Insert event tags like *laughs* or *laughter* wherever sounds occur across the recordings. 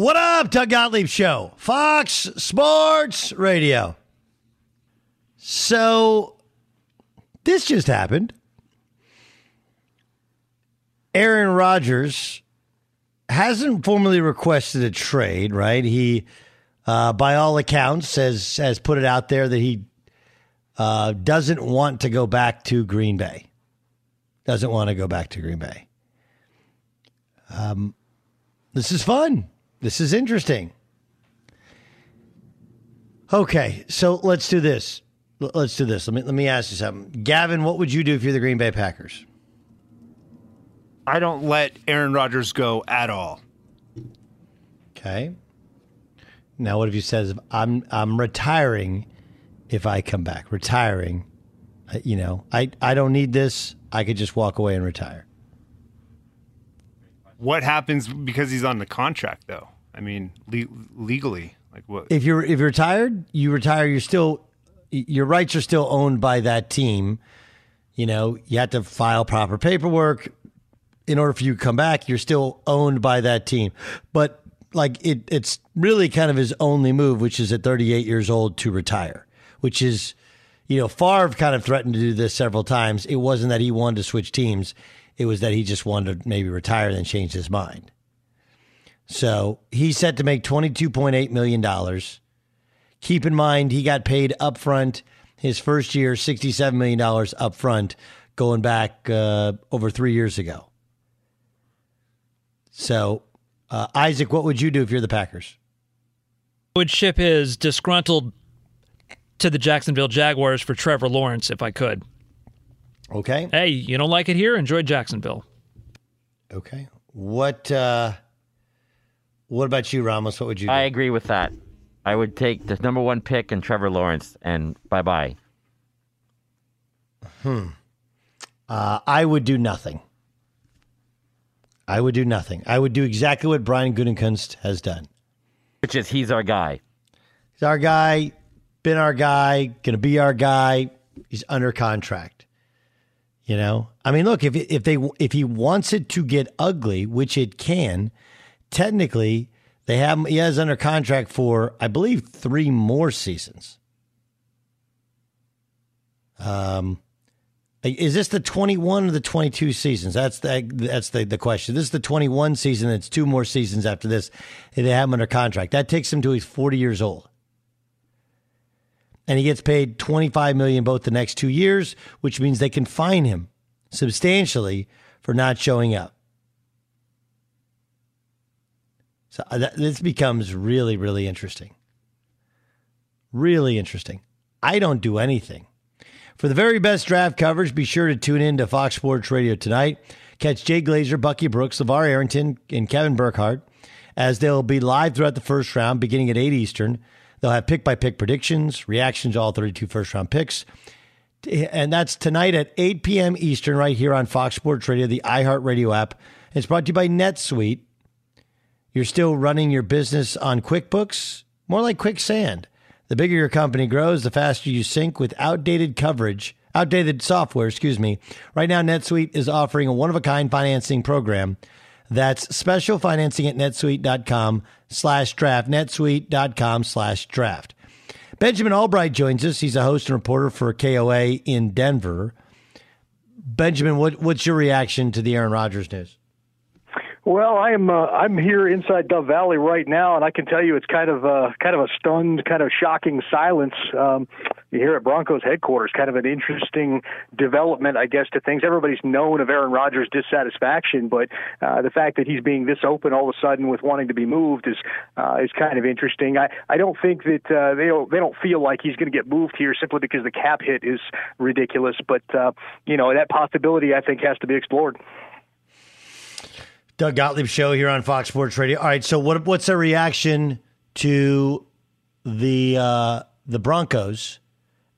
What up, Doug Gottlieb Show, Fox Sports Radio. So, this just happened. Aaron Rodgers hasn't formally requested a trade, right? He, uh, by all accounts, has has put it out there that he uh, doesn't want to go back to Green Bay. Doesn't want to go back to Green Bay. Um, this is fun. This is interesting. Okay, so let's do this. Let's do this. Let me let me ask you something, Gavin. What would you do if you're the Green Bay Packers? I don't let Aaron Rodgers go at all. Okay. Now, what if you says I'm I'm retiring if I come back? Retiring. You know, I I don't need this. I could just walk away and retire. What happens because he's on the contract, though? I mean, le- legally, like what? If you're if you're retired, you retire. You're still your rights are still owned by that team. You know, you have to file proper paperwork in order for you to come back. You're still owned by that team, but like it, it's really kind of his only move, which is at 38 years old to retire, which is, you know, Favre kind of threatened to do this several times. It wasn't that he wanted to switch teams; it was that he just wanted to maybe retire and then change his mind. So he's set to make $22.8 million. Keep in mind, he got paid upfront his first year, $67 million upfront, going back uh, over three years ago. So Uh, Isaac, what would you do if you're the Packers? would ship his disgruntled to the Jacksonville Jaguars for Trevor Lawrence if I could. Okay. Hey, you don't like it here? Enjoy Jacksonville. Okay. What uh what about you, Ramos? What would you do? I agree with that. I would take the number one pick and Trevor Lawrence, and bye bye. Hmm. Uh, I would do nothing. I would do nothing. I would do exactly what Brian Gutekunst has done. Which is he's our guy. He's our guy, been our guy, going to be our guy. He's under contract. You know, I mean, look if if they if he wants it to get ugly, which it can, technically they have he has under contract for I believe three more seasons. Um, is this the twenty one or the twenty two seasons? That's the that's the the question. This is the twenty one season. It's two more seasons after this. They have him under contract. That takes him to he's forty years old and he gets paid 25 million both the next two years, which means they can fine him substantially for not showing up. So uh, this becomes really, really interesting. Really interesting. I don't do anything. For the very best draft coverage, be sure to tune in to Fox Sports Radio tonight. Catch Jay Glazer, Bucky Brooks, LaVar Arrington, and Kevin Burkhardt as they'll be live throughout the first round beginning at 8 Eastern. They'll have pick by pick predictions, reactions to all 32 first round picks. And that's tonight at 8 p.m. Eastern, right here on Fox Sports Radio, the iHeartRadio app. It's brought to you by NetSuite. You're still running your business on QuickBooks? More like quicksand. The bigger your company grows, the faster you sync with outdated coverage, outdated software, excuse me. Right now, NetSuite is offering a one of a kind financing program that's special financing at netsuite.com slash draft, netsuite.com slash draft. Benjamin Allbright joins us. He's a host and reporter for KOA in Denver. Benjamin, what, what's your reaction to the Aaron Rodgers news? Well, I am uh, I'm here inside Dove Valley right now, and I can tell you it's kind of uh, kind of a stunned, kind of shocking silence um, here at Broncos headquarters. Kind of an interesting development, I guess, to things. Everybody's known of Aaron Rodgers' dissatisfaction, but uh, the fact that he's being this open all of a sudden with wanting to be moved is uh, is kind of interesting. I I don't think that uh, they don't they don't feel like he's going to get moved here simply because the cap hit is ridiculous. But uh, you know that possibility I think has to be explored. Doug Gottlieb show here on Fox Sports Radio. All right, so what what's the reaction to the uh, the Broncos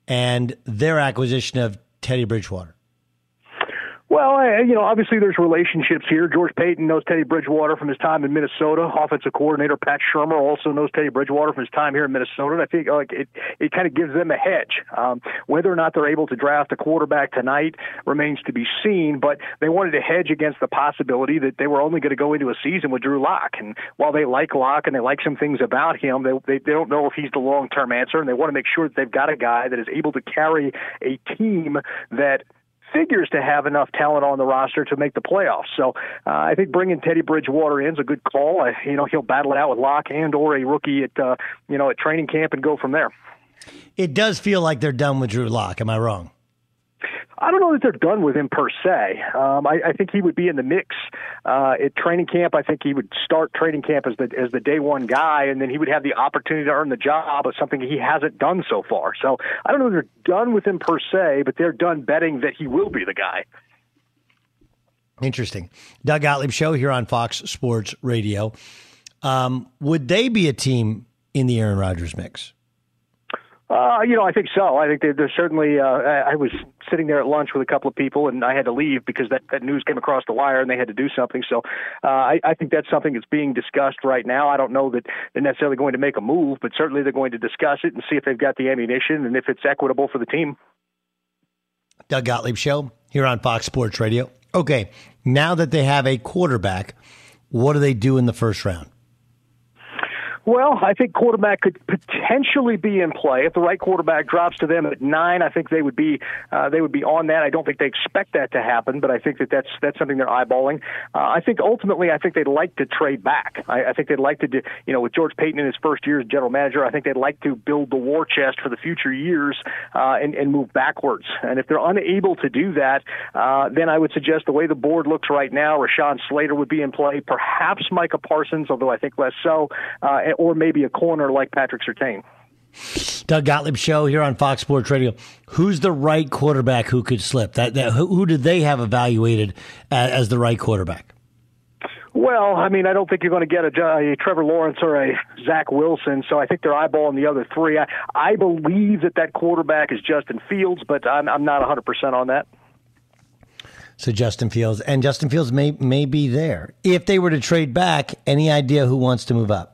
and their acquisition of Teddy Bridgewater? Well, you know, obviously there's relationships here. George Paton knows Teddy Bridgewater from his time in Minnesota. Offensive coordinator Pat Shurmur also knows Teddy Bridgewater from his time here in Minnesota. And I think like it, it kind of gives them a hedge. Um, whether or not they're able to draft a quarterback tonight remains to be seen. But they wanted to hedge against the possibility that they were only going to go into a season with Drew Lock. And while they like Lock and they like some things about him, they they, they don't know if he's the long term answer, and they want to make sure that they've got a guy that is able to carry a team that figures to have enough talent on the roster to make the playoffs. So uh, I think bringing Teddy Bridgewater in is a good call. I, you know, he'll battle it out with Lock and or a rookie at uh, you know at training camp and go from there. It does feel like they're done with Drew Lock. Am I wrong? I don't know that they're done with him per se. Um, I, I think he would be in the mix uh, at training camp. I think he would start training camp as the as the day one guy, and then he would have the opportunity to earn the job of something he hasn't done so far. So I don't know they're done with him per se, but they're done betting that he will be the guy. Interesting. Doug Gottlieb show here on Fox Sports Radio. Um, would they be a team in the Aaron Rodgers mix? Uh, you know, I think so. I think they're certainly. Uh, I was sitting there at lunch with a couple of people, and I had to leave because that, that news came across the wire, and they had to do something. So, uh, I, I think that's something that's being discussed right now. I don't know that they're necessarily going to make a move, but certainly they're going to discuss it and see if they've got the ammunition and if it's equitable for the team. Doug Gottlieb show here on Fox Sports Radio. Okay, now that they have a quarterback, what do they do in the first round? Well, I think quarterback could potentially be in play if the right quarterback drops to them at nine. I think they would be uh, they would be on that. I don't think they expect that to happen, but I think that that's that's something they're eyeballing. Uh, I think ultimately, I think they'd like to trade back. I, I think they'd like to, do, you know, with George Paton in his first year as general manager, I think they'd like to build the war chest for the future years uh, and, and move backwards. And if they're unable to do that, uh, then I would suggest the way the board looks right now, Rashawn Slater would be in play, perhaps Micah Parsons, although I think less so. Uh, or maybe a corner like Patrick Surtain. Doug Gottlieb show here on Fox Sports Radio. Who's the right quarterback who could slip? That, that who, who did they have evaluated as, as, the right quarterback? Well, I mean, I don't think you're going to get a, a, Trevor Lawrence or a Zach Wilson, so I think they're eyeballing the other three. I, I believe that that quarterback is Justin Fields, but I'm, I'm not 100% on that. So Justin Fields and Justin Fields may may be there if they were to trade back. Any idea who wants to move up?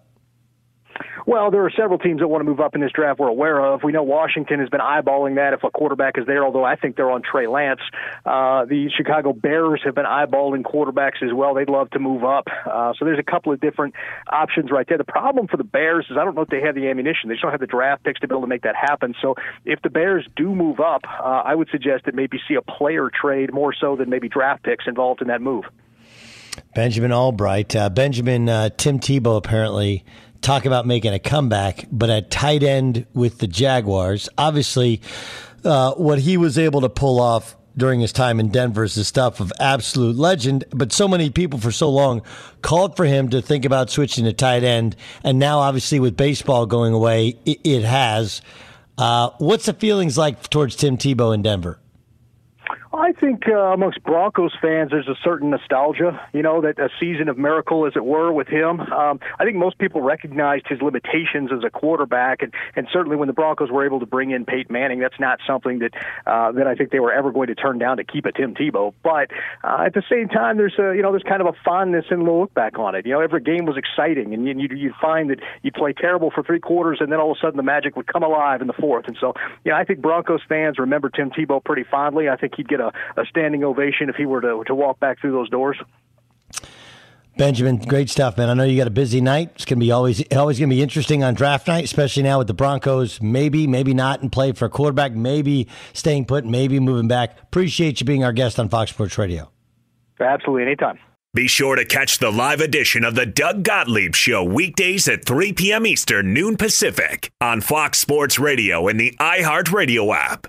Well, there are several teams that want to move up in this draft we're aware of. We know Washington has been eyeballing that if a quarterback is there, although I think they're on Trey Lance. Uh, the Chicago Bears have been eyeballing quarterbacks as well. They'd love to move up. Uh, so there's a couple of different options right there. The problem for the Bears is I don't know if they have the ammunition. They just don't have the draft picks to be able to make that happen. So if the Bears do move up, uh, I would suggest that maybe see a player trade more so than maybe draft picks involved in that move. Benjamin Allbright, uh, Benjamin uh, Tim Tebow apparently talk about making a comeback, but at tight end with the Jaguars, obviously, uh, what he was able to pull off during his time in Denver is the stuff of absolute legend. But so many people for so long called for him to think about switching to tight end, and now obviously with baseball going away, it, it has. Uh, what's the feelings like towards Tim Tebow in Denver? I think uh, amongst Broncos fans, there's a certain nostalgia, you know, that a season of miracle, as it were, with him. Um, I think most people recognized his limitations as a quarterback, and, and certainly when the Broncos were able to bring in Peyton Manning, that's not something that uh, that I think they were ever going to turn down to keep a Tim Tebow. But uh, at the same time, there's a you know there's kind of a fondness and look back on it. You know, every game was exciting, and you, you'd find that you'd play terrible for three quarters, and then all of a sudden the magic would come alive in the fourth. And so, you know, I think Broncos fans remember Tim Tebow pretty fondly. I think he'd get a, a standing ovation if he were to, to walk back through those doors. Benjamin, great stuff, man. I know you got a busy night. It's gonna be always always gonna be interesting on draft night, especially now with the Broncos. Maybe, maybe not in play for a quarterback. Maybe staying put. Maybe moving back. Appreciate you being our guest on Fox Sports Radio. Absolutely, anytime. Be sure to catch the live edition of the Doug Gottlieb Show weekdays at 3 p.m. Eastern, noon Pacific, on Fox Sports Radio and the iHeartRadio app.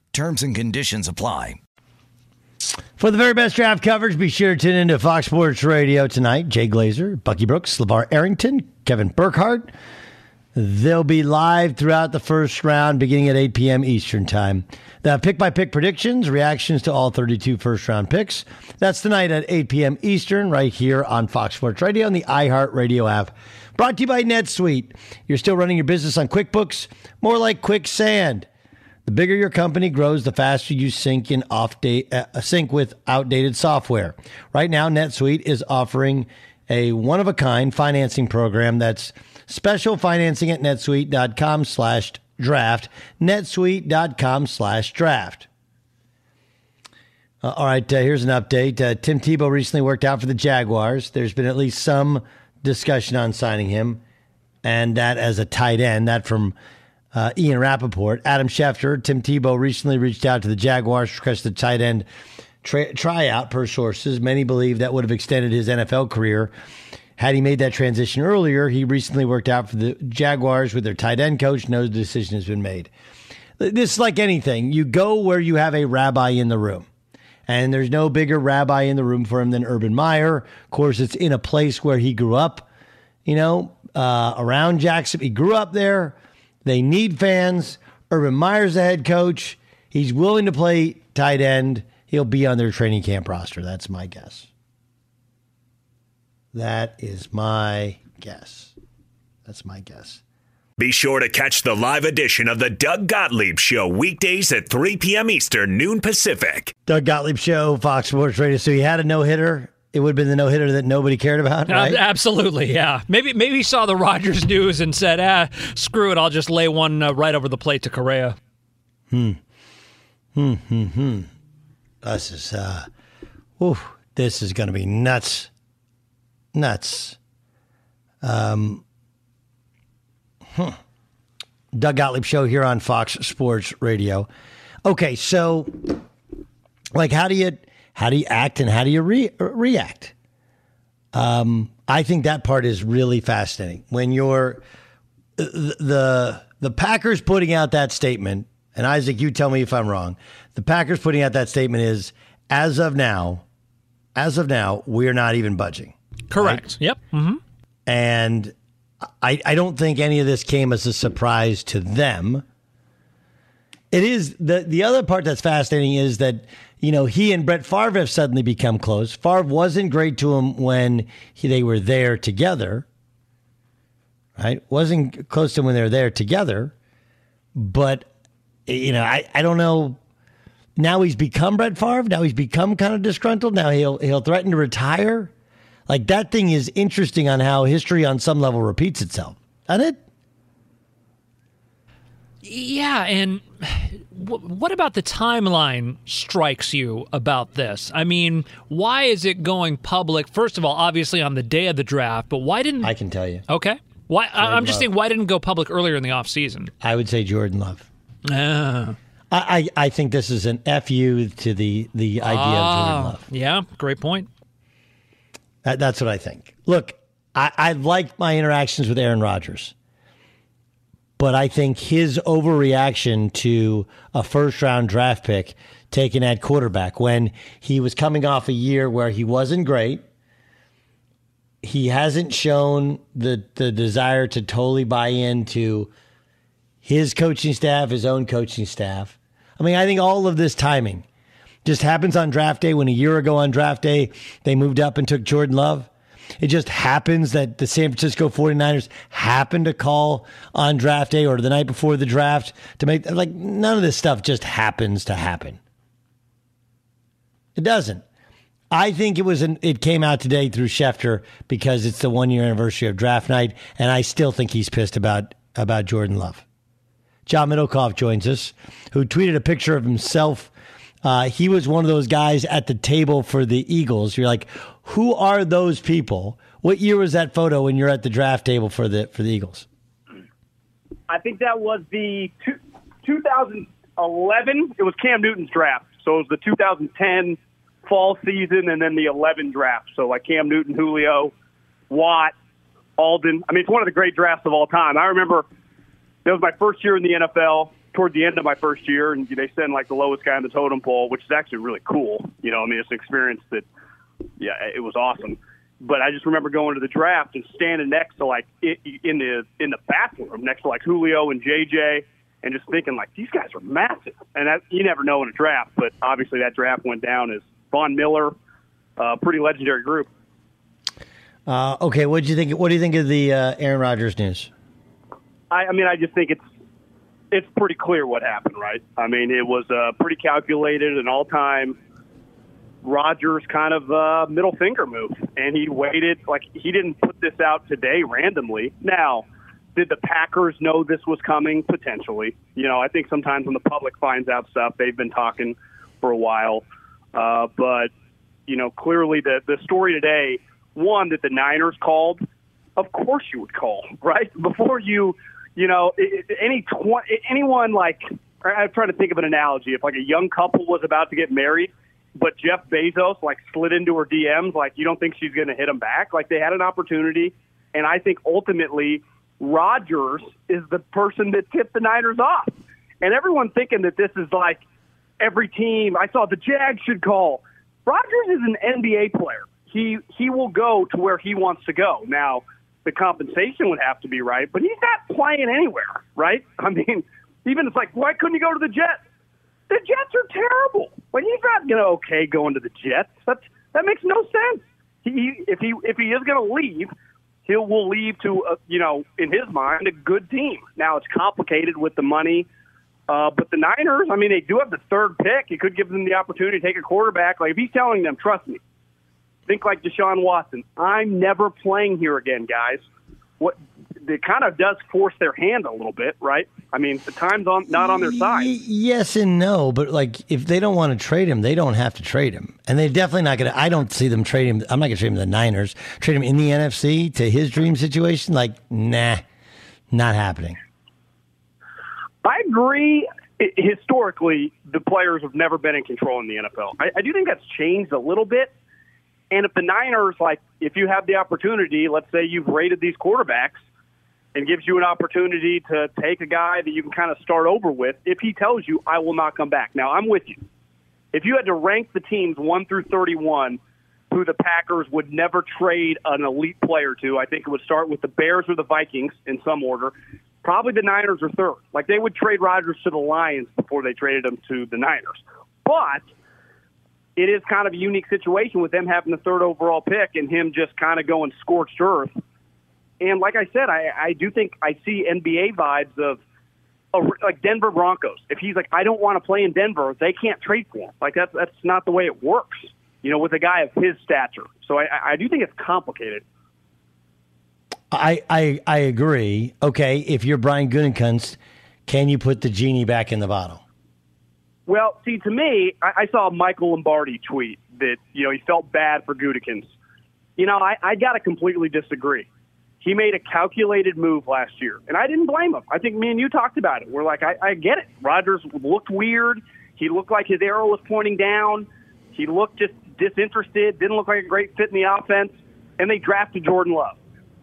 Terms and conditions apply. For the very best draft coverage, be sure to tune into Fox Sports Radio tonight. Jay Glazer, Bucky Brooks, LaVar Arrington, Kevin Burkhardt. They'll be live throughout the first round beginning at 8 p.m. Eastern Time. The pick by pick predictions, reactions to all 32 first round picks. That's tonight at 8 p.m. Eastern, right here on Fox Sports Radio and the iHeartRadio app. Brought to you by NetSuite. You're still running your business on QuickBooks, more like quicksand. The bigger your company grows, the faster you sync in off date, uh, sync with outdated software. Right now, NetSuite is offering a one of a kind financing program that's special financing at netsuite.com slash draft. netsuite.com slash draft. Uh, all right, uh, here's an update. Uh, Tim Tebow recently worked out for the Jaguars. There's been at least some discussion on signing him, and that as a tight end. That from uh, Ian Rapoport. Adam Schefter, Tim Tebow recently reached out to the Jaguars to request the tight end tra- tryout per sources. Many believe that would have extended his NFL career. Had he made that transition earlier, he recently worked out for the Jaguars with their tight end coach. No decision has been made. This is like anything. You go where you have a rabbi in the room. And there's no bigger rabbi in the room for him than Urban Meyer. Of course, it's in a place where he grew up, you know, uh, around Jackson. He grew up there. They need fans. Urban Meyer's the head coach. He's willing to play tight end. He'll be on their training camp roster. That's my guess. That is my guess. That's my guess. Be sure to catch the live edition of the Doug Gottlieb Show weekdays at 3 p.m. Eastern, noon Pacific. Doug Gottlieb Show, Fox Sports Radio. So he had a no hitter. It would have been the no hitter that nobody cared about, right? Uh, absolutely, yeah. Maybe maybe he saw the Rodgers news and said, "Ah, screw it. I'll just lay one uh, right over the plate to Correa." Hmm. Hmm. Hmm. Hmm. This is uh, ooh, this is going to be nuts. Nuts. Um. Hmm. Doug Gottlieb show here on Fox Sports Radio. Okay, so like, how do you how do you act and how do you re- react? Um, I think that part is really fascinating. When you're the, the the Packers putting out that statement, and Isaac, you tell me if I'm wrong. The Packers putting out that statement is as of now, as of now, we're not even budging. Correct. Right? Yep. Mm-hmm. And I, I don't think any of this came as a surprise to them. It is the the other part that's fascinating is that you know he and Brett Favre have suddenly become close. Favre wasn't great to him when he, they were there together, right? Wasn't close to him when they were there together, but you know I, I don't know. Now he's become Brett Favre. Now he's become kind of disgruntled. Now he'll he'll threaten to retire. Like that thing is interesting on how history on some level repeats itself, doesn't it? Yeah, and what about the timeline strikes you about this? I mean, why is it going public? First of all, obviously on the day of the draft, but why didn't I can tell you? Okay, why? Jordan I'm just Love. saying, why didn't it go public earlier in the off season? I would say Jordan Love. Ah. I, I, I think this is an fu to the the idea ah, of Jordan Love. Yeah, great point. That, that's what I think. Look, I, I like my interactions with Aaron Rodgers but I think his overreaction to a first round draft pick taken at quarterback when he was coming off a year where he wasn't great. He hasn't shown the the desire to totally buy into his coaching staff, his own coaching staff. I mean, I think all of this timing just happens on draft day when a year ago on draft day they moved up and took Jordan Love. It just happens that the San Francisco 49ers happen to call on draft day or the night before the draft to make like none of this stuff just happens to happen. It doesn't. I think it was an, it came out today through Schefter because it's the one year anniversary of draft night, and I still think he's pissed about about Jordan Love. John Middlekauff joins us, who tweeted a picture of himself. Uh, he was one of those guys at the table for the Eagles. You're like, who are those people? What year was that photo when you're at the draft table for the for the Eagles? I think that was the two, 2011. It was Cam Newton's draft, so it was the 2010 fall season and then the 11 draft. So like Cam Newton, Julio, Watt, Aldon. I mean, it's one of the great drafts of all time. I remember it was my first year in the NFL. Toward the end of my first year, and they send like the lowest guy in the totem pole, which is actually really cool. You know, I mean, it's an experience that yeah, it was awesome. But I just remember going to the draft and standing next to like in the in the bathroom next to like Julio and JJ, and just thinking like these guys are massive. And that, you never know in a draft, but obviously that draft went down as Von Miller, uh, pretty legendary group. Uh, okay, what do you think? What do you think of the uh, Aaron Rodgers news? I, I mean, I just think it's it's pretty clear what happened, right? I mean, it was uh, pretty calculated, an all time Rodgers kind of uh, middle finger move, and he waited like he didn't put this out today randomly. Now, did the Packers know this was coming? Potentially. You know, I think sometimes when the public finds out stuff, they've been talking for a while. Uh, but you know, clearly the the story today, one that the Niners called. Of course, you would call *laughs* right before you. You know, any tw- anyone like I'm trying to think of an analogy. If like a young couple was about to get married, but Jeff Bezos like slid into her DMs, like you don't think she's going to hit him back? Like they had an opportunity, and I think ultimately Rodgers is the person that tipped the Niners off, and everyone thinking that this is like every team. I saw the Jags should call. Rodgers is an NBA player. He he will go to where he wants to go. Now the compensation would have to be right, but he's not playing anywhere, right? I mean, even it's like why couldn't he go to the Jets? The Jets are terrible. Like he's not going to okay going to the Jets. That that makes no sense. He if he if he is going to leave, he will leave to a, you know in his mind a good team. Now it's complicated with the money, uh, but the Niners. I mean, they do have the third pick. He could give them the opportunity to take a quarterback. Like if he's telling them, trust me, think like Deshaun Watson. I'm never playing here again, guys. What it kind of does force their hand a little bit, right? I mean, the time's on not on their side. Yes and no, but like if they don't want to trade him, they don't have to trade him, and they're definitely not going to. I don't see them trade him. I'm not going to trade him to the Niners. Trade him in the NFC to his dream situation. Like, nah, not happening. I agree. Historically, the players have never been in control in the NFL. I, I do think that's changed a little bit. And if the Niners, like, if you have the opportunity, let's say you've rated these quarterbacks and gives you an opportunity to take a guy that you can kind of start over with if he tells you, I will not come back. Now, I'm with you. If you had to rank the teams 1 through 31 who the Packers would never trade an elite player to, I think it would start with the Bears or the Vikings in some order. Probably the Niners are third. Like they would trade Rodgers to the Lions before they traded him to the Niners. But it is kind of a unique situation with them having the third overall pick and him just kind of going scorched earth and like I said, I, I do think I see NBA vibes of a, like Denver Broncos. If he's like, I don't want to play in Denver, they can't trade for him. Like that's that's not the way it works. You know, with a guy of his stature. So I, I do think it's complicated. I, I I agree. Okay, if you're Brian Gutekunst, can you put the genie back in the bottle? Well, see, to me, I, I saw Michael Lombardi tweet that you know he felt bad for Gutekunst. You know, I, I got to completely disagree he made a calculated move last year, and I didn't blame him. I think me and you talked about it. We're like, I, I get it. Rodgers looked weird. He looked like his arrow was pointing down. He looked just disinterested. Didn't look like a great fit in the offense. And they drafted Jordan Love.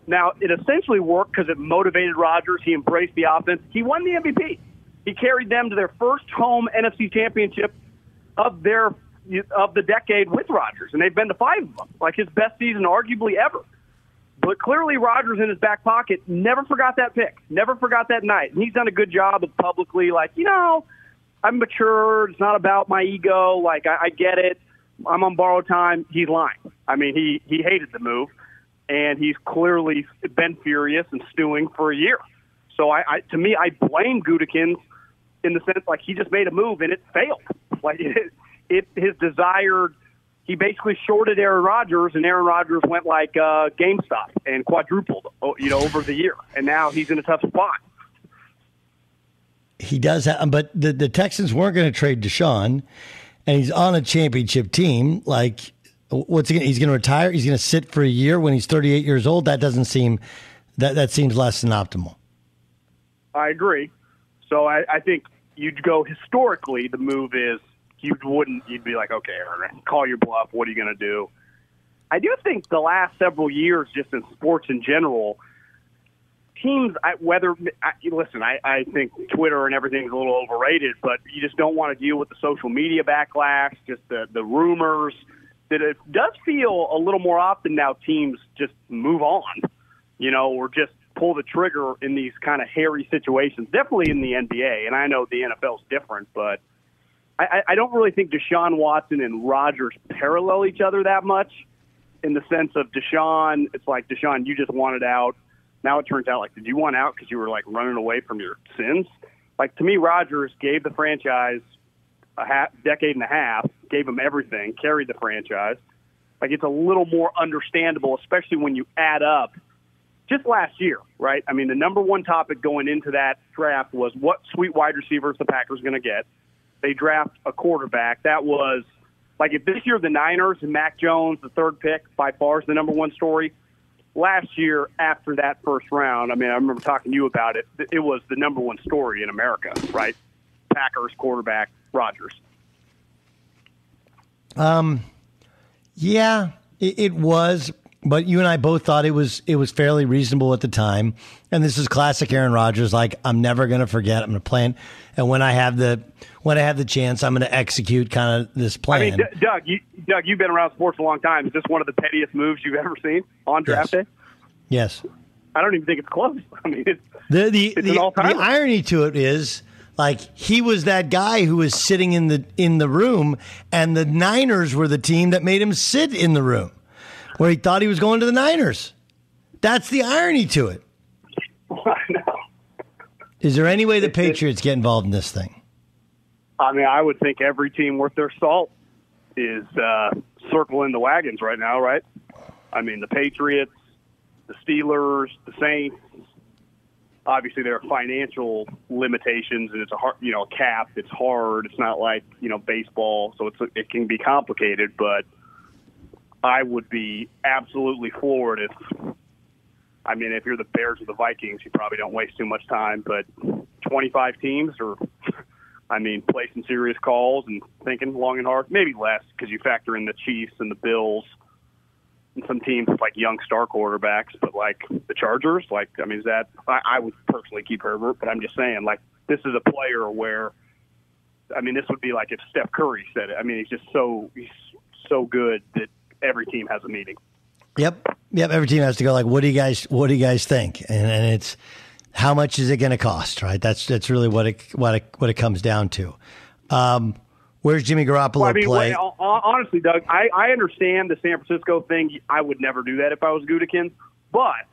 Now, it essentially worked because it motivated Rodgers. He embraced the offense. He won the MVP. He carried them to their first home NFC championship of their of the decade with Rodgers, and they've been to five of them, like his best season arguably ever. But clearly, Rodgers in his back pocket never forgot that pick, never forgot that night, and he's done a good job of publicly, like you know, I'm mature. It's not about my ego. Like I, I get it. I'm on borrowed time. He's lying. I mean, he he hated the move, and he's clearly been furious and stewing for a year. So I, I to me, I blame Gutekunst in the sense like he just made a move and it failed. Like *laughs* it, it his desired. He basically shorted Aaron Rodgers, and Aaron Rodgers went like uh, GameStop and quadrupled, oh, you know, over the year, and now he's in a tough spot. He does have, but the, the Texans weren't going to trade Deshaun, and he's on a championship team. Like, what's he? Gonna, he's going to retire. He's going to sit for a year when he's 38 years old. That doesn't seem that that seems less than optimal. I agree. So I, I think you'd go historically. The move is you wouldn't. You'd be like, okay, call your bluff. What are you going to do? I do think the last several years, just in sports in general, teams, I, whether I, listen, I, I think Twitter and everything's a little overrated, but you just don't want to deal with the social media backlash, just the the rumors. That it does feel a little more often now. Teams just move on, you know, or just pull the trigger in these kind of hairy situations. Definitely in the NBA, and I know the NFL is different, but I, I don't really think Deshaun Watson and Rodgers parallel each other that much. In the sense of Deshaun, it's like Deshaun, you just wanted out now it turns out like, did you want out because you were like running away from your sins? Like to me, Rodgers gave the franchise a half, decade and a half, gave him everything, carried the franchise. Like it's a little more understandable, especially when you add up just last year, right? I mean, the number one topic going into that draft was what sweet wide receivers the Packers going to get. They draft a quarterback. That was like if this year the Niners and Mac Jones, the third pick, by far is the number one story last year after that first round, I mean, I remember talking to you about it. It was the number one story in America, right? Packers quarterback Rodgers. Um, yeah, it, it was, but you and I both thought it was it was fairly reasonable at the time. And this is classic Aaron Rodgers. Like I'm never going to forget. I'm going to plan, and when I have the when I have the chance, I'm going to execute kind of this plan. I mean, D- Doug, you, Doug, you've been around sports a long time. Is this one of the pettiest moves you've ever seen on draft Yes. day? yes. I don't even think it's close. *laughs* I mean, it's, The the it's the, the irony to it is like he was that guy who was sitting in the in the room, and the Niners were the team that made him sit in the room, where he thought he was going to the Niners. That's the irony to it. *laughs* Is there any way the Patriots get involved in this thing? I mean, I would think every team worth their salt is uh, circling the wagons right now, right? I mean, the Patriots, the Steelers, the Saints. Obviously, there are financial limitations, and it's a hard, you know, a cap. It's hard. It's not like you know baseball, so it's it can be complicated. But I would be absolutely floored if, I mean, if you're the Bears or the Vikings, you probably don't waste too much time. But 25 teams or, I mean, placing serious calls and thinking long and hard. Maybe less because you factor in the Chiefs and the Bills and some teams with like young star quarterbacks. But like the Chargers, like I mean, is that I, I would personally keep Herbert, but I'm just saying like this is a player where I mean, this would be like if Steph Curry said it. I mean, he's just so he's so good that every team has a meeting. Yep, yep. Every team has to go like, what do you guys, what do you guys think? And, and it's how much is it going to cost, right? That's that's really what it what it what it comes down to. Um, where's Jimmy Garoppolo Well, I mean, play? hon- honestly, Doug, I, I understand the San Francisco thing. I would never do that if I was Gutekunst. But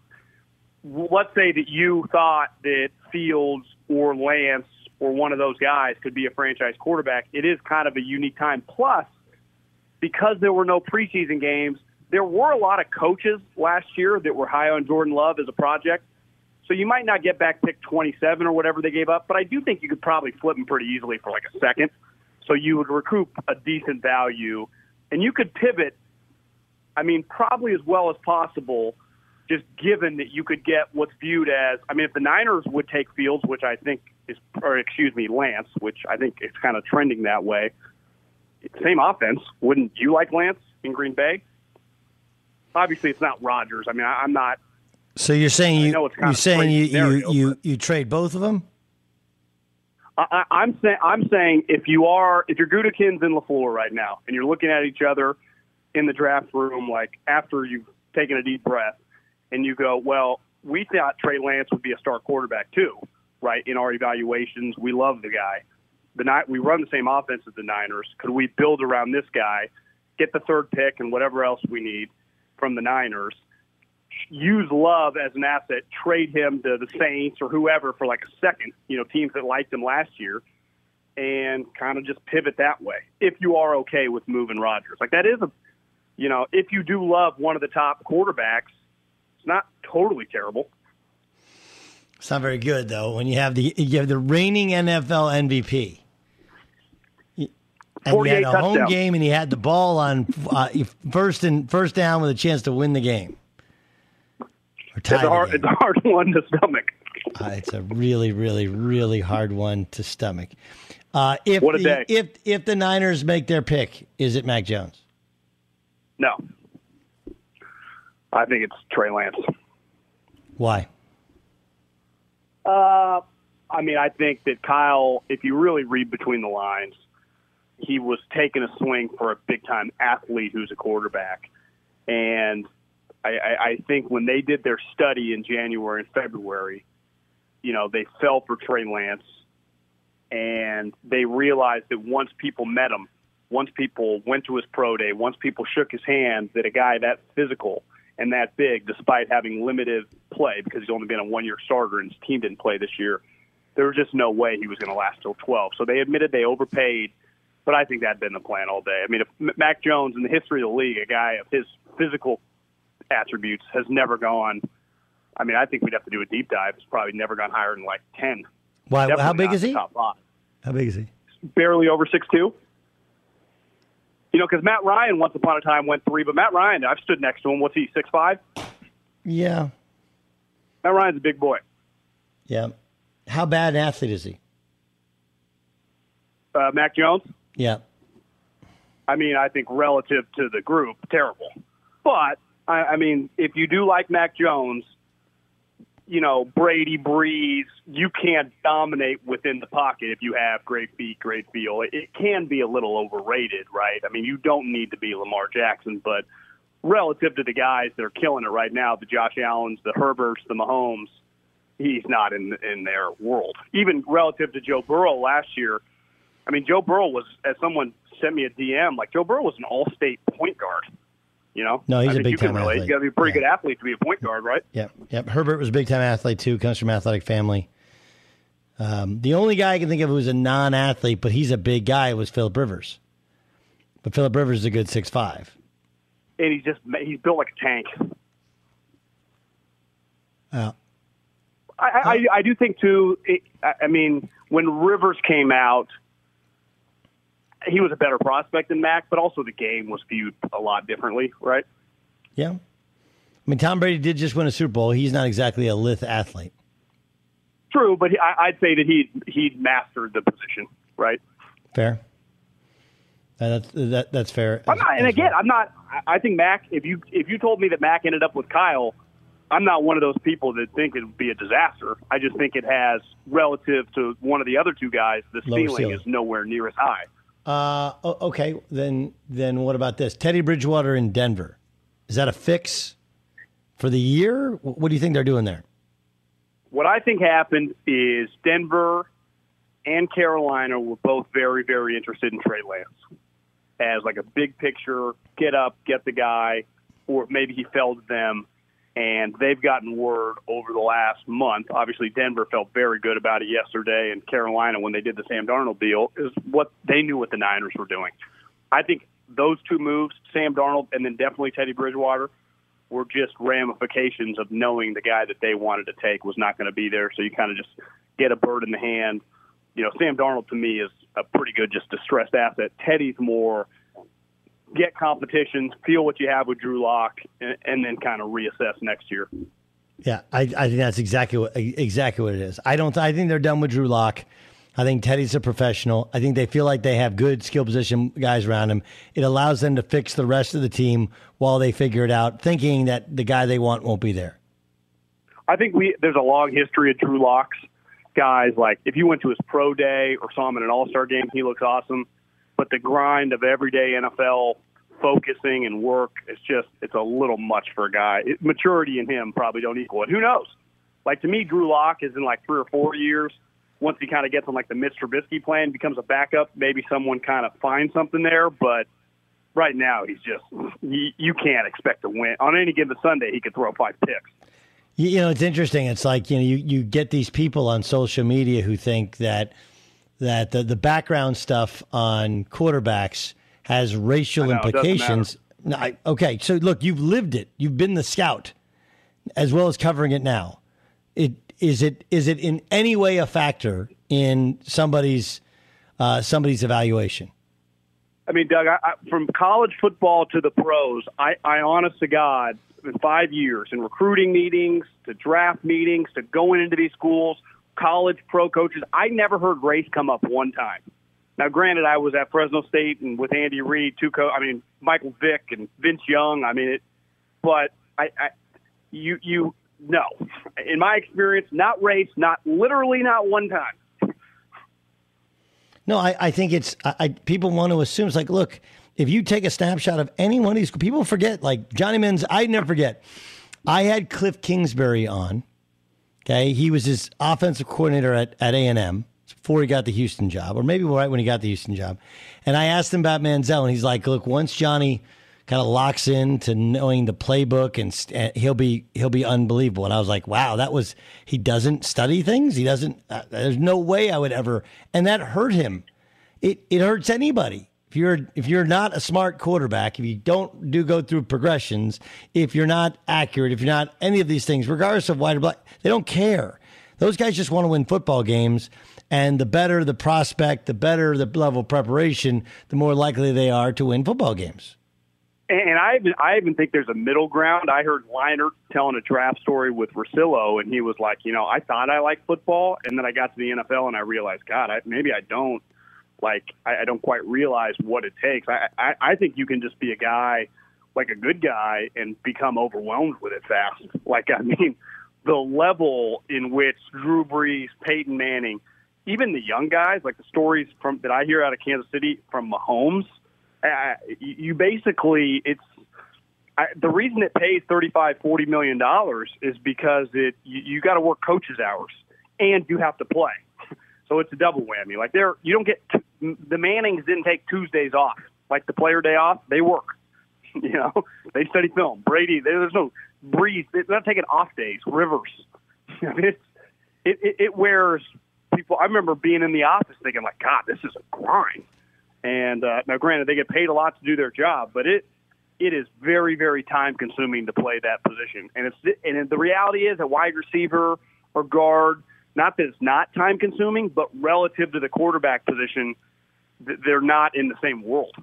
let's say that you thought that Fields or Lance or one of those guys could be a franchise quarterback. It is kind of a unique time. Plus, because there were no preseason games, there were a lot of coaches last year that were high on Jordan Love as a project. So you might not get back pick 27 or whatever they gave up, but I do think you could probably flip them pretty easily for like a second. So you would recoup a decent value, and you could pivot. I mean, probably as well as possible, just given that you could get what's viewed as. I mean, if the Niners would take Fields, which I think is, or excuse me, Lance, which I think it's kind of trending that way. Same offense. Wouldn't you like Lance in Green Bay? Obviously, it's not Rodgers. I mean, I, I'm not So you're saying you know it's kind you're saying you you, scenario, you you trade both of them? I, I, I'm saying I'm saying if you are if you're Gutekunst and Lafleur right now, and you're looking at each other in the draft room, like after you've taken a deep breath, and you go, well, we thought Trey Lance would be a star quarterback too, right? In our evaluations, we love the guy. The night we run the same offense as the Niners. Could we build around this guy, get the third pick and whatever else we need from the Niners? use Love as an asset, trade him to the Saints or whoever for like a second, you know, teams that liked him last year, and kind of just pivot that way. If you are okay with moving Rodgers, like that is a, you know, if you do love one of the top quarterbacks, it's not totally terrible. It's not very good though when you have the you have the reigning NFL MVP. And he had a home game and he had the ball on uh, first and first down with a chance to win the game. It's a hard, game. it's a hard *laughs* one to stomach. Uh, it's a really, really, really hard one to stomach. Uh, if What a the, day. if if the Niners make their pick, is it Mac Jones? No, I think it's Trey Lance. Why? Uh, I mean, I think that Kyle, if you really read between the lines, he was taking a swing for a big time athlete who's a quarterback. And I, I, I think when they did their study in January and February, you know, they fell for Trey Lance and they realized that once people met him, once people went to his pro day, once people shook his hand, that a guy that physical and that big, despite having limited play because he's only been a one year starter and his team didn't play this year, there was just no way he was going to last till 12. So they admitted they overpaid, but I think that had been the plan all day. I mean, if Mac Jones in the history of the league, a guy of his physical attributes, has never gone. I mean, I think we'd have to do a deep dive. It's probably never gone higher than like 10. Why? Definitely how big is he? Top five. How big is he? Barely over six two. You know, because Matt Ryan once upon a time went three, but Matt Ryan, I've stood next to him. What's he? Six five. Yeah, Matt Ryan's a big boy. yeah. How bad an athlete is he? Uh, Mac Jones. Yeah. I mean, I think relative to the group, terrible. But I, I mean, if you do like Mac Jones, you know Brady, Brees, you can't dominate within the pocket if you have great feet, great feel. It, it can be a little overrated, right? I mean, you don't need to be Lamar Jackson, but relative to the guys that are killing it right now, the Josh Allens, the Herberts, the Mahomes, he's not in in their world. Even relative to Joe Burrow last year, I mean, Joe Burrow was, as someone sent me a DM, like Joe Burrow was an all-state point guard. You know, No, he's I a think you can big-time relate. athlete. You got to be a pretty good athlete to be a point guard, right? Yep, yep. Herbert was a big time athlete too. Comes from an athletic family. Um, the only guy I can think of who's a non-athlete, but he's a big guy, was Philip Rivers. But Philip Rivers is a good six five. And he's just he's built like a tank. Uh, I, I, I do think too. It, I mean, when Rivers came out, he was a better prospect than Mac, but also the game was viewed a lot differently, right? yeah. I mean, Tom Brady did just win a Super Bowl. He's not exactly a lithe athlete. True, but he, I, I'd say that he he mastered the position, right? Fair. That's that, that's fair. I'm not, and again, I'm not. I- I think Mac. If you if you told me that Mac ended up with Kyle, I'm not one of those people that think it would be a disaster. I just think it has relative to one of the other two guys, the Lower ceiling, ceiling. is nowhere near as high. Uh, okay, then then what about this? Teddy Bridgewater in Denver. Is that a fix for the year? What do you think they're doing there? What I think happened is Denver and Carolina were both very, very interested in Trey Lance as like a big picture, get up, get the guy, or maybe he fell to them. And they've gotten word over the last month. Obviously, Denver felt very good about it yesterday, and Carolina, when they did the Sam Darnold deal, is what they knew what the Niners were doing. I think those two moves, Sam Darnold and then definitely Teddy Bridgewater, were just ramifications of knowing the guy that they wanted to take was not going to be there. So you kind of just get a bird in the hand. You know, Sam Darnold to me is a pretty good, just distressed asset. Teddy's more get competitions, feel what you have with Drew Lock, and, and then kind of reassess next year. Yeah, I, I think that's exactly what exactly what it is. I don't. I think they're done with Drew Lock. I think Teddy's a professional. I think they feel like they have good skill position guys around him. It allows them to fix the rest of the team while they figure it out, thinking that the guy they want won't be there. I think we there's a long history of Drew Locks guys. Like if you went to his pro day or saw him in an All Star game, he looks awesome. But the grind of everyday NFL focusing and work. It's just it's a little much for a guy. It, maturity in him probably don't equal it. Who knows? Like to me, Drew Lock is in like three or four years. Once he kind of gets on like the Mitch Trubisky plan, becomes a backup, maybe someone kind of finds something there. But right now, he's just you, you can't expect to win on any given Sunday. He could throw five picks. You, you know, it's interesting. It's like you know, you, you get these people on social media who think that that the, the background stuff on quarterbacks has racial know, implications. No, I, okay, so look, you've lived it. You've been the scout, as well as covering it now. It is it is it in any way a factor in somebody's uh, somebody's evaluation? I mean, Doug, I, I, from college football to the pros, I, I honest to God, in five years, in recruiting meetings, to draft meetings, to going into these schools, college pro coaches, I never heard race come up one time. Now, granted, I was at Fresno State and with Andy Reid, two co. I mean, Michael Vick and Vince Young. I mean, it, but I, I, you, you, no. In my experience, not race, not literally, not one time. No, I, I think it's I, I, people want to assume it's like, look, if you take a snapshot of any one of these people forget, like Johnny Menz, I never forget. I had Cliff Kingsbury on. Okay, he was his offensive coordinator at at A and M before he got the Houston job, or maybe right when he got the Houston job. And I asked him about Manziel, and he's like, "Look, once Johnny kind of locks in to knowing the playbook, and st- he'll be he'll be unbelievable." And I was like, "Wow, that was he doesn't study things. He doesn't. Uh, there's no way I would ever." And that hurt him. It it hurts anybody. If you're if you're not a smart quarterback, if you don't do go through progressions, if you're not accurate, if you're not any of these things, regardless of white or black, they don't care. Those guys just want to win football games. And the better the prospect, the better the level of preparation, the more likely they are to win football games. And I even, I even think there's a middle ground. I heard Leinart telling a draft story with Russillo, and he was like, you know, I thought I liked football, and then I got to the NFL, and I realized, God, I, maybe I don't. Like, I, I don't quite realize what it takes. I, I, I think you can just be a guy, like a good guy, and become overwhelmed with it fast. *laughs* Like, I mean, the level in which Drew Brees, Peyton Manning – even the young guys, like the stories from that I hear out of Kansas City from Mahomes, uh, you basically it's I, the reason it pays thirty five forty million dollars is because it you, you got to work coaches hours and you have to play, *laughs* so it's a double whammy. Like there, you don't get t- the Mannings didn't take Tuesdays off like the player day off. They work, *laughs* you know, they study film. Brady, there's no Brees. They're not taking off days. Rivers, *laughs* I mean, it's it, it, it wears people. I remember being in the office thinking, like, God, this is a grind. And uh, now, granted, they get paid a lot to do their job, but it it is very, very time consuming to play that position. And it's and the reality is, a wide receiver or guard, not that it's not time consuming, but relative to the quarterback position, they're not in the same world.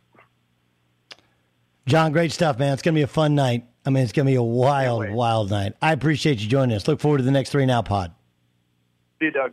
John, great stuff, man. It's going to be a fun night. I mean, it's going to be a wild, wild night. I appreciate you joining us. Look forward to the next three now pod. See you, Doug.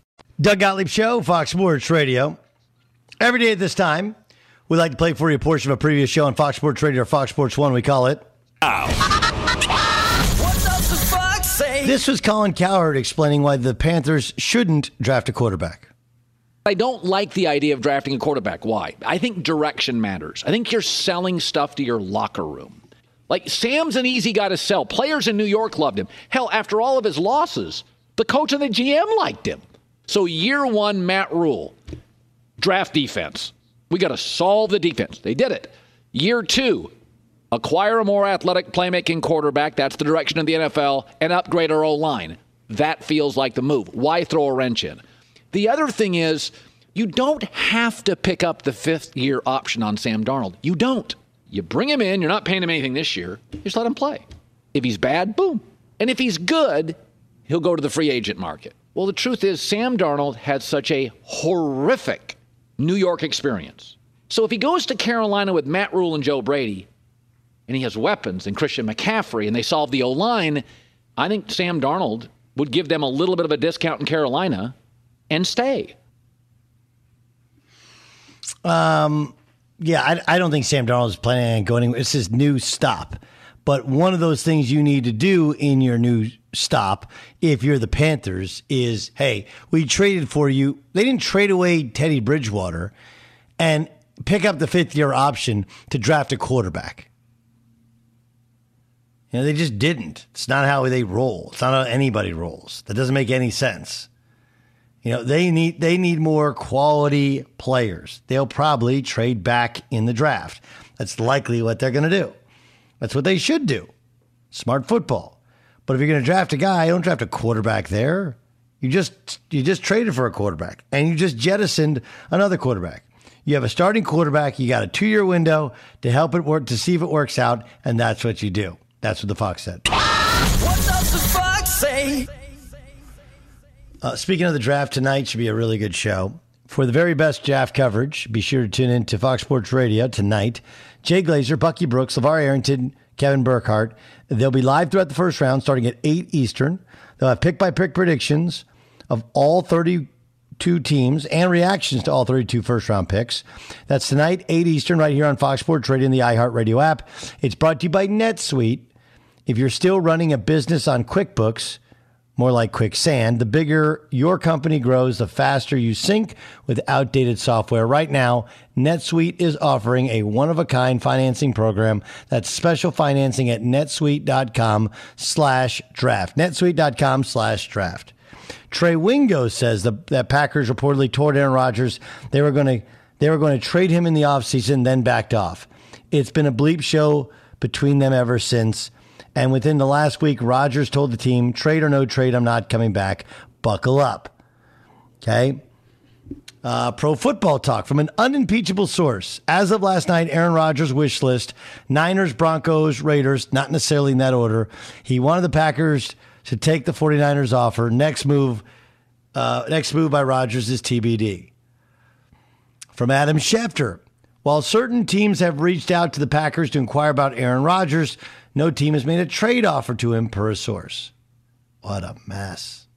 Doug Gottlieb Show, Fox Sports Radio. Every day at this time, we like to play for you a portion of a previous show on Fox Sports Radio or Fox Sports One. We call it. This was Colin Cowherd explaining why the Panthers shouldn't draft a quarterback. I don't like the idea of drafting a quarterback. Why? I think direction matters. I think you're selling stuff to your locker room. Like Sam's an easy guy to sell. Players in New York loved him. Hell, after all of his losses, the coach and the GM liked him. So year one, Matt Rhule, draft defense. We got to solve the defense. They did it. Year two, acquire a more athletic playmaking quarterback. That's the direction of the NFL, and upgrade our O line. That feels like the move. Why throw a wrench in? The other thing is, you don't have to pick up the fifth year option on Sam Darnold. You don't. You bring him in, you're not paying him anything this year, just let him play. If he's bad, boom. And if he's good, he'll go to the free agent market. Well, the truth is, Sam Darnold had such a horrific New York experience. So if he goes to Carolina with Matt Rhule and Joe Brady, and he has weapons and Christian McCaffrey, and they solve the O line, I think Sam Darnold would give them a little bit of a discount in Carolina and stay. Um, yeah, I, I don't think Sam Darnold is planning on going. It's his new stop. But one of those things you need to do in your new stop, if you're the Panthers, is hey, we traded for you. They didn't trade away Teddy Bridgewater and pick up the fifth year option to draft a quarterback. You know, they just didn't. It's not how they roll. It's not how anybody rolls. That doesn't make any sense. You know, they need they need more quality players. They'll probably trade back in the draft. That's likely what they're going to do. That's what they should do. Smart football. But if you're going to draft a guy, you don't draft a quarterback there. You just you just traded for a quarterback and you just jettisoned another quarterback. You have a starting quarterback. You got a two year window to help it work, to see if it works out. And that's what you do. That's what the Fox said. What does the fox say? Uh, speaking of the draft tonight, should be a really good show. For the very best draft coverage, be sure to tune in to Fox Sports Radio tonight. Jay Glazer, Bucky Brooks, LaVar Arrington, Kevin Burkhardt. They'll be live throughout the first round starting at 8 Eastern. They'll have pick by pick predictions of all 32 teams and reactions to all 32 first round picks. That's tonight, 8 Eastern, right here on Fox Sports Radio and the iHeartRadio app. It's brought to you by NetSuite. If you're still running a business on QuickBooks, more like quicksand. The bigger your company grows, the faster you sink with outdated software. Right now, NetSuite is offering a one-of-a-kind financing program that's special financing at netsuite.com slash draft. netsuite.com slash draft. Trey Wingo says the, that Packers reportedly told Aaron Rodgers they were going to they were going to trade him in the offseason, then backed off. It's been a bleep show between them ever since. And within the last week, Rodgers told the team, trade or no trade, I'm not coming back. Buckle up. Okay. Uh, pro football talk from an unimpeachable source. As of last night, Aaron Rodgers' wish list Niners, Broncos, Raiders, not necessarily in that order. He wanted the Packers to take the 49ers offer. Next move, uh, next move by Rodgers is TBD. From Adam Schefter. While certain teams have reached out to the Packers to inquire about Aaron Rodgers, no team has made a trade offer to him per a source. What a mess.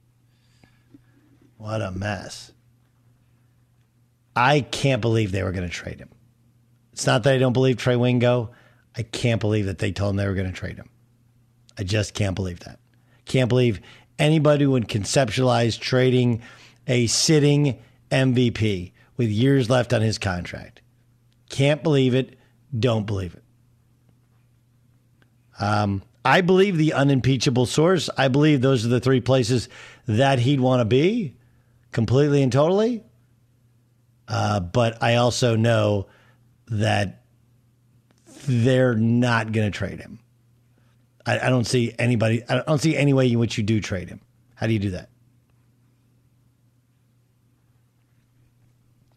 What a mess. I can't believe they were going to trade him. It's not that I don't believe Trey Wingo. I can't believe that they told him they were going to trade him. I just can't believe that. Can't believe anybody would conceptualize trading a sitting MVP with years left on his contract. Can't believe it. Don't believe it. Um, I believe the unimpeachable source. I believe those are the three places that he'd want to be completely and totally. Uh, but I also know that they're not going to trade him. I, I, don't see anybody, I don't see any way in which you do trade him. How do you do that?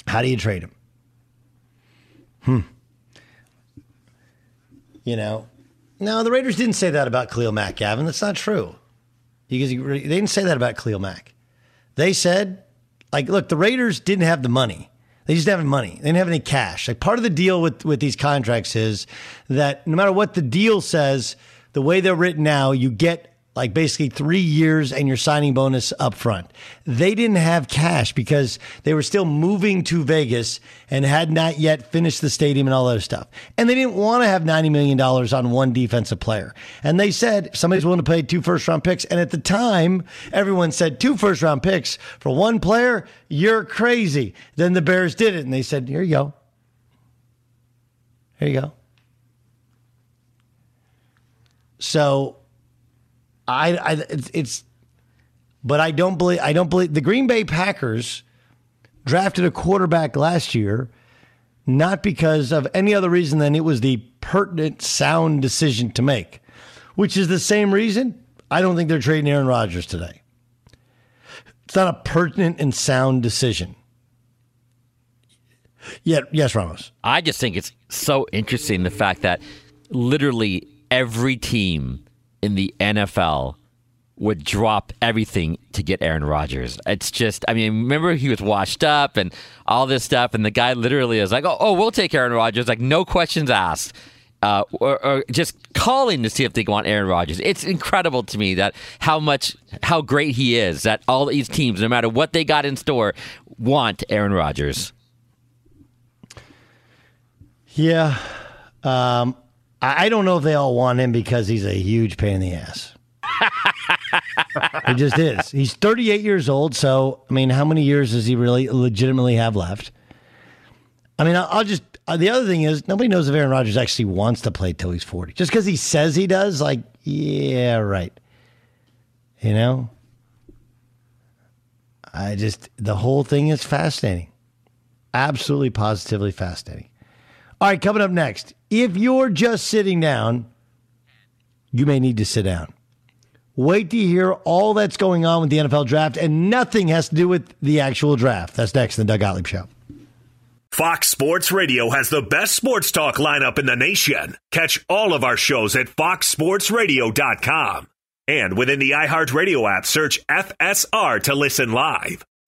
How do you trade him? Hmm. You know, no, the Raiders didn't say that about Khalil Mack, Gavin. That's not true. Because they didn't say that about Khalil Mack. They said, like, look, the Raiders didn't have the money. They just didn't have money. They didn't have any cash. Like part of the deal with, with these contracts is that no matter what the deal says, the way they're written now, you get like basically three years and your signing bonus up front. They didn't have cash because they were still moving to Vegas and had not yet finished the stadium and all that stuff. And they didn't want to have $90 million on one defensive player. And they said somebody's willing to pay two first round picks. And at the time, everyone said two first round picks for one player, you're crazy. Then the Bears did it and they said, here you go. Here you go. So I, I it's, it's, but I don't believe I don't believe the Green Bay Packers drafted a quarterback last year, not because of any other reason than it was the pertinent, sound decision to make, which is the same reason I don't think they're trading Aaron Rodgers today. It's not a pertinent and sound decision. Yeah, yes, Ramos. I just think it's so interesting the fact that literally every team in the NFL would drop everything to get Aaron Rodgers. It's just, I mean, remember he was washed up and all this stuff, and the guy literally is like, "Oh, oh we'll take Aaron Rodgers," like no questions asked. Uh, or, or, just calling to see if they want Aaron Rodgers. It's incredible to me that how much, how great he is. That all these teams, no matter what they got in store, want Aaron Rodgers. Yeah, um, I don't know if they all want him because he's a huge pain in the ass. he just is. He's 38 years old. So, I mean, how many years does he really legitimately have left? I mean, I'll, just. Uh, the other thing is, nobody knows if Aaron Rodgers actually wants to play till he's 40. Just because he says he does, like, yeah, right. You know? I just, the whole thing is fascinating. Absolutely, positively fascinating. All right, coming up next. If you're just sitting down, you may need to sit down. Wait to hear all that's going on with the NFL draft, and nothing has to do with the actual draft. That's next in the Doug Gottlieb Show. Fox Sports Radio has the best sports talk lineup in the nation. Catch all of our shows at foxsportsradio.com. And within the iHeartRadio app, search FSR to listen live.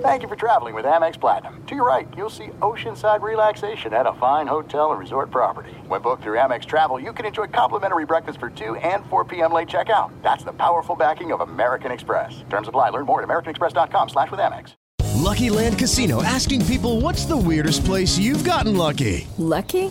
Thank you for traveling with Amex Platinum. To your right, you'll see oceanside relaxation at a fine hotel and resort property. When booked through Amex Travel, you can enjoy complimentary breakfast for 2 and 4 p.m. late checkout. That's the powerful backing of American Express. Terms apply. Learn more at americanexpress.com slash with Amex. Lucky Land Casino, asking people, what's the weirdest place you've gotten lucky? Lucky?